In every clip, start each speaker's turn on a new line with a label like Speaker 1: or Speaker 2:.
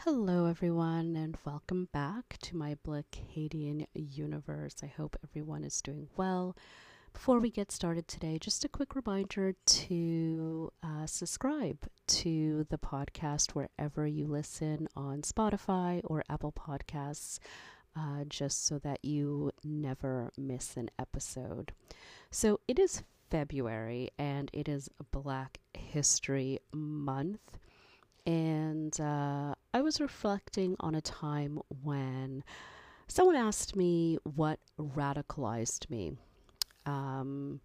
Speaker 1: Hello, everyone, and welcome back to my Blacadian universe. I hope everyone is doing well. Before we get started today, just a quick reminder to uh, subscribe to the podcast wherever you listen on Spotify or Apple Podcasts, uh, just so that you never miss an episode. So it is February and it is Black History Month. And uh, I was reflecting on a time when someone asked me what radicalized me. Um,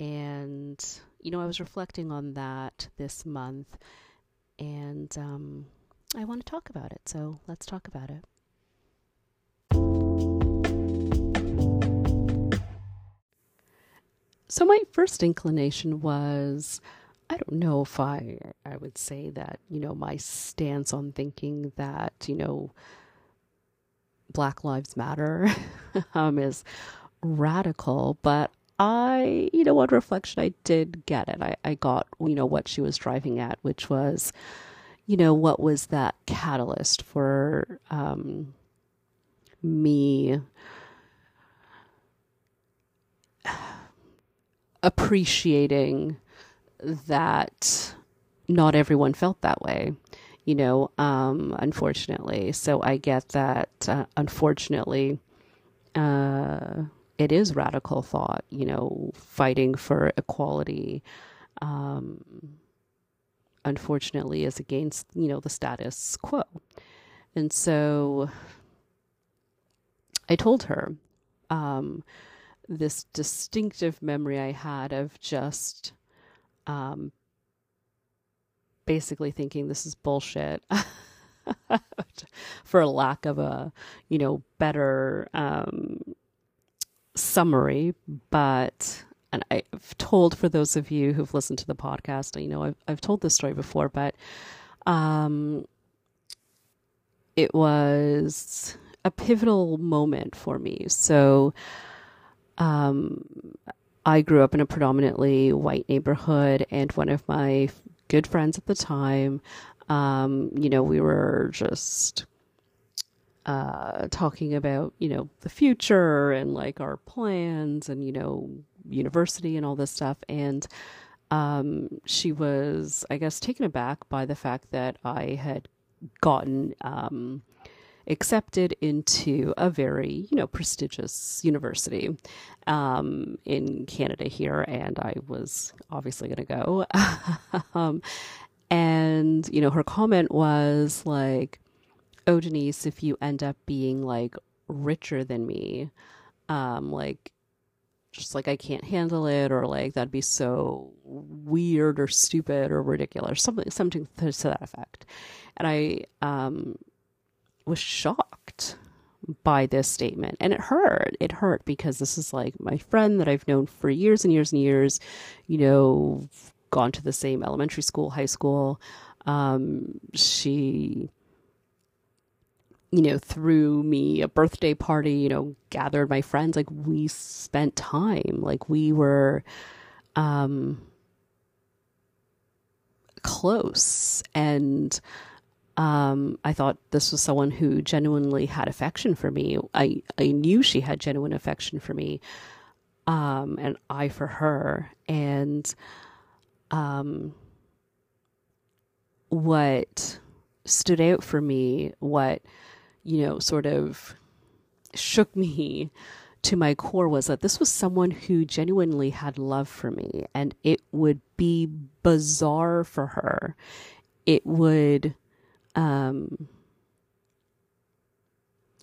Speaker 1: and, you know, I was reflecting on that this month, and um, I want to talk about it. So let's talk about it. So, my first inclination was I don't know if I I would say that, you know, my stance on thinking that, you know, Black Lives Matter um, is radical, but I, you know, on reflection, I did get it. I, I got, you know, what she was driving at, which was, you know, what was that catalyst for um, me appreciating that not everyone felt that way you know um, unfortunately. So i get that uh, unfortunately uh, it is radical thought you know fighting for equality um, unfortunately is against you know the status quo. And so i told her um, this distinctive memory i had of just um, basically thinking this is bullshit for lack of a you know better um, summary. But and I've told for those of you who've listened to the podcast you know I've, I've told this story before but um, it was a pivotal moment for me. So um, I grew up in a predominantly white neighborhood, and one of my good friends at the time, um, you know, we were just uh, talking about, you know, the future and like our plans and, you know, university and all this stuff. And um, she was, I guess, taken aback by the fact that I had gotten um, accepted into a very, you know, prestigious university um, in Canada here, and I was obviously going to go. um, and, you know, her comment was like, oh, Denise, if you end up being like richer than me, um, like, just like I can't handle it, or like that'd be so weird or stupid or ridiculous, something, something to, to that effect. And I, um, was shocked by this statement. And it hurt. It hurt because this is like my friend that i've known for years and years and years you know gone to the same elementary school high school. Um, she you know threw me a birthday party you know gathered my friends. Like we spent time. Like we were um close. And um, I thought this was someone who genuinely had affection for me. I, I knew she had genuine affection for me, um, and I for her. And um, what stood out for me, what, you know, sort of shook me to my core was that this was someone who genuinely had love for me, and it would be bizarre for her. It would um,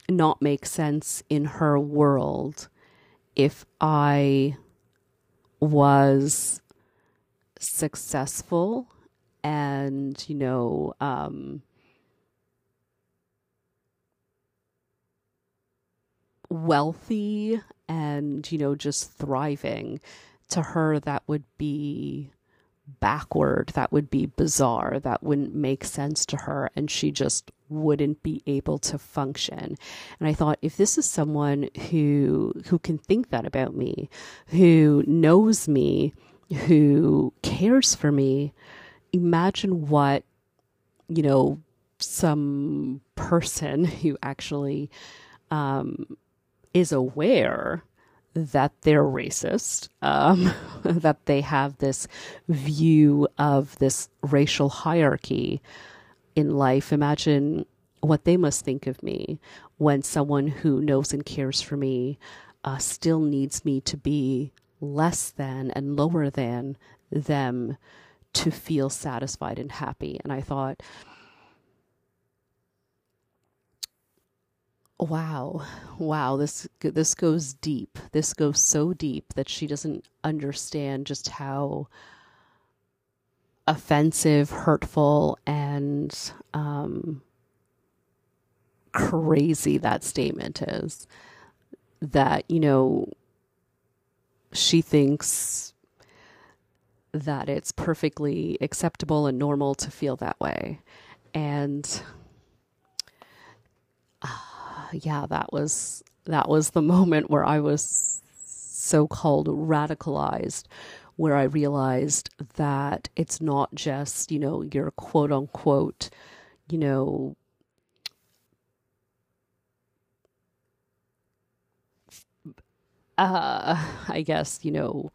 Speaker 1: not make sense in her world if I was successful and, you know, um, wealthy and, you know, just thriving. To her, that would be backward, that would be bizarre, that wouldn't make sense to her, and she just wouldn't be able to function. And I thought, if this is someone who who can think that about me, who knows me, who cares for me, imagine what you know some person who actually um, is aware that they're racist, um, that they have this view of this racial hierarchy in life. Imagine what they must think of me when someone who knows and cares for me uh, still needs me to be less than and lower than them to feel satisfied and happy. And I thought, wow, wow, this this goes deep. This goes so deep that she doesn't understand just how offensive, hurtful, and um, crazy that statement is. That you know, she thinks that it's perfectly acceptable and normal to feel that way, and yeah, that was that was the moment where I was so-called radicalized where I realized that it's not just, you know, your quote unquote, you know, uh, I guess, you know,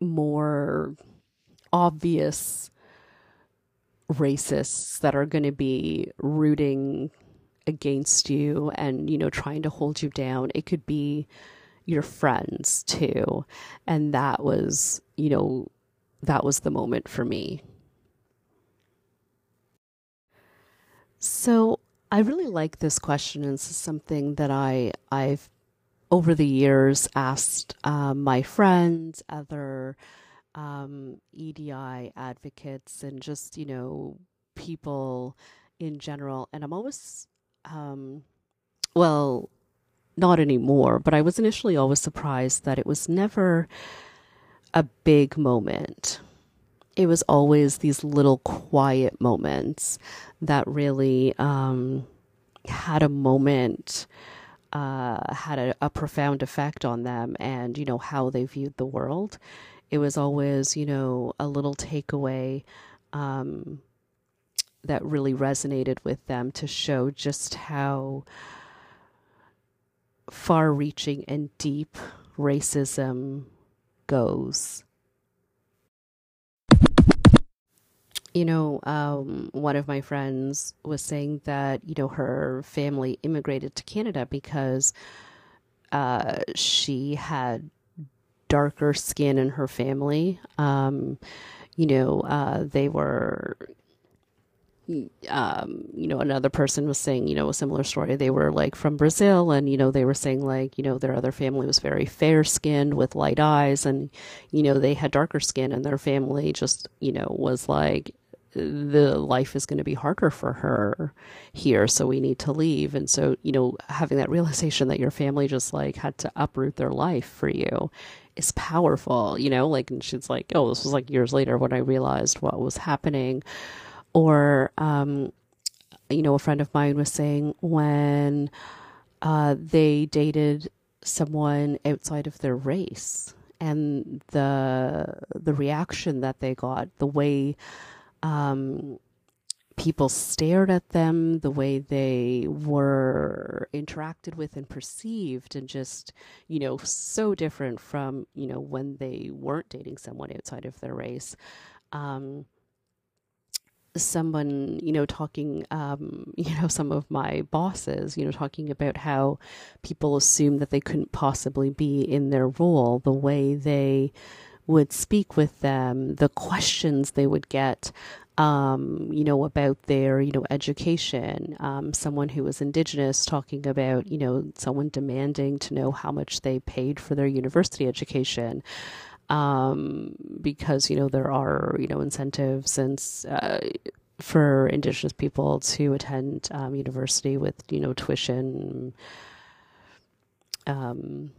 Speaker 1: more obvious racists that are going to be rooting against you and you know trying to hold you down it could be your friends too. And that was you know that was the moment for me. So i really like this question and this is something that i i've over the years asked um, my friends other um, edi advocates and just you know people in general. And i'm always um, well, not anymore, but I was initially always surprised that it was never a big moment. It was always these little quiet moments that really um, had a moment, uh, had a, a, profound effect on them and, you know, how they viewed the world. It was always, you know, a little takeaway. Um, that really resonated with them to show just how far reaching and deep racism goes. You know, um, one of my friends was saying that, you know, her family immigrated to Canada because uh, she had darker skin in her family. Um, you know, uh, they were um, you know, another person was saying, you know, a similar story. They were like from Brazil, and you know, they were saying like, you know, their other family was very fair skinned with light eyes, and you know, they had darker skin, and their family just, you know, was like, the life is going to be harder for her here, so we need to leave. And so, you know, having that realization that your family just like had to uproot their life for you is powerful, you know, like, and she's like, oh, this was like years later when I realized what was happening or, um, you know, a friend of mine was saying when uh, they dated someone outside of their race and the the reaction that they got, the way um, people stared at them, the way they were interacted with and perceived, and just, you know, so different from, you know, when they weren't dating someone outside of their race. Um, someone, you know, talking, um, you know, some of my bosses, you know, talking about how people assume that they couldn't possibly be in their role, the way they would speak with them, the questions they would get, um, you know, about their, you know, education. Um, someone who was Indigenous talking about, you know, someone demanding to know how much they paid for their university education um, because you know there are you know incentives and uh, for Indigenous people to attend um, university with you know tuition, um,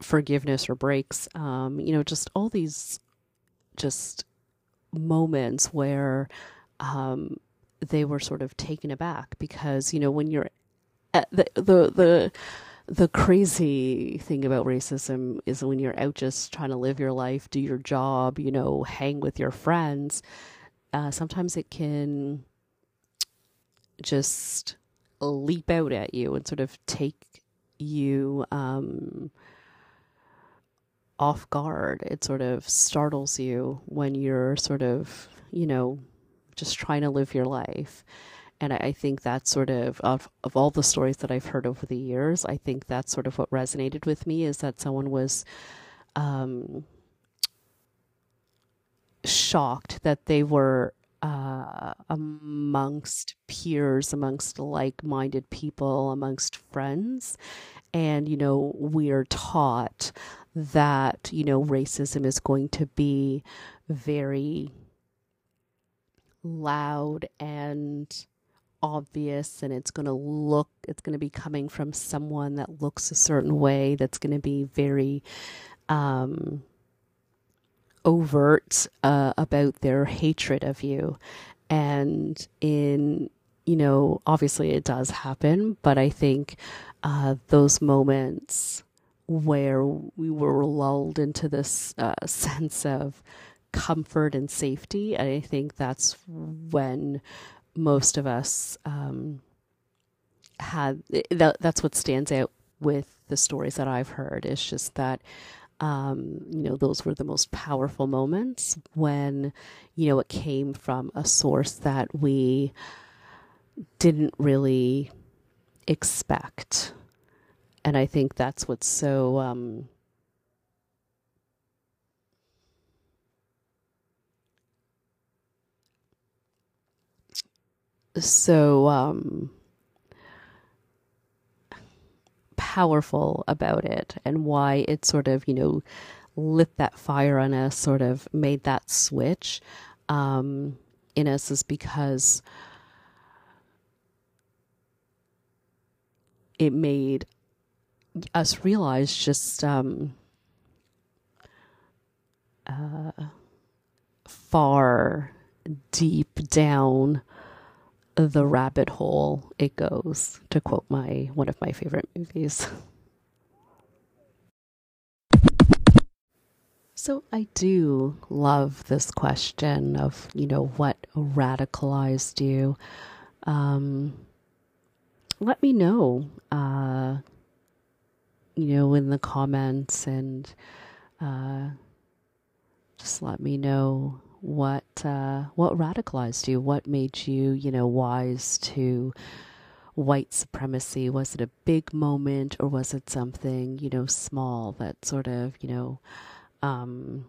Speaker 1: forgiveness or breaks. Um, you know, just all these just moments where um, they were sort of taken aback because you know when you're at the the the the crazy thing about racism is when you're out just trying to live your life, do your job, you know, hang with your friends. uh, sometimes it can just leap out at you and sort of take you um, off guard. It sort of startles you when you're sort of, you know, just trying to live your life. And I, think that sort of, of of all the stories that I've heard over the years, I think that's sort of what resonated with me is that someone was um, shocked that they were uh, amongst peers, amongst like minded people, amongst friends. And, you know, we are taught that, you know, racism is going to be very loud and obvious and it's going to look it's going to be coming from someone that looks a certain way that's going to be very um overt uh, about their hatred of you and in you know obviously it does happen but i think uh, those moments where we were lulled into this uh, sense of comfort and safety. And I think that's when most of us um, had that, that's what stands out with the stories that I've heard. It's just that. Um, you know, those were the most powerful moments when, you know, it came from a source that we didn't really expect. And I think that's what's so um, so um, powerful about it and why it sort of, you know, lit that fire on us, sort of made that switch um, in us is because it made us realize just um, uh, far deep down the rabbit hole it goes, to quote my one of my favorite movies. So I do love this question of, you know, what radicalized you. Um, let me know, uh, you know, in the comments and uh, just let me know what uh, what radicalized you? What made you, you know, wise to white supremacy? Was it a big moment, or was it something, you know, small that sort of, you know, um,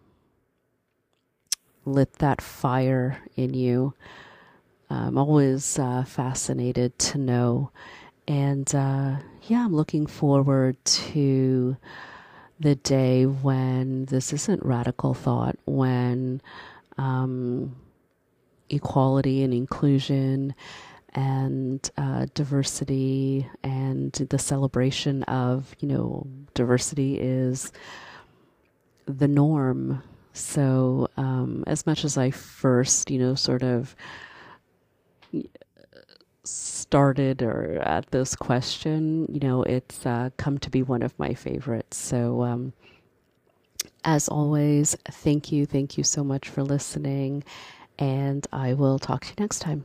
Speaker 1: lit that fire in you? I'm always uh, fascinated to know, and uh, yeah, I'm looking forward to the day when this isn't radical thought, when um, equality and inclusion and uh, diversity and the celebration of you know diversity is the norm. So um, as much as i first you know sort of started or at this question you know it's uh, come to be one of my favorites. So um, as always, thank you. Thank you so much for listening. And I will talk to you next time.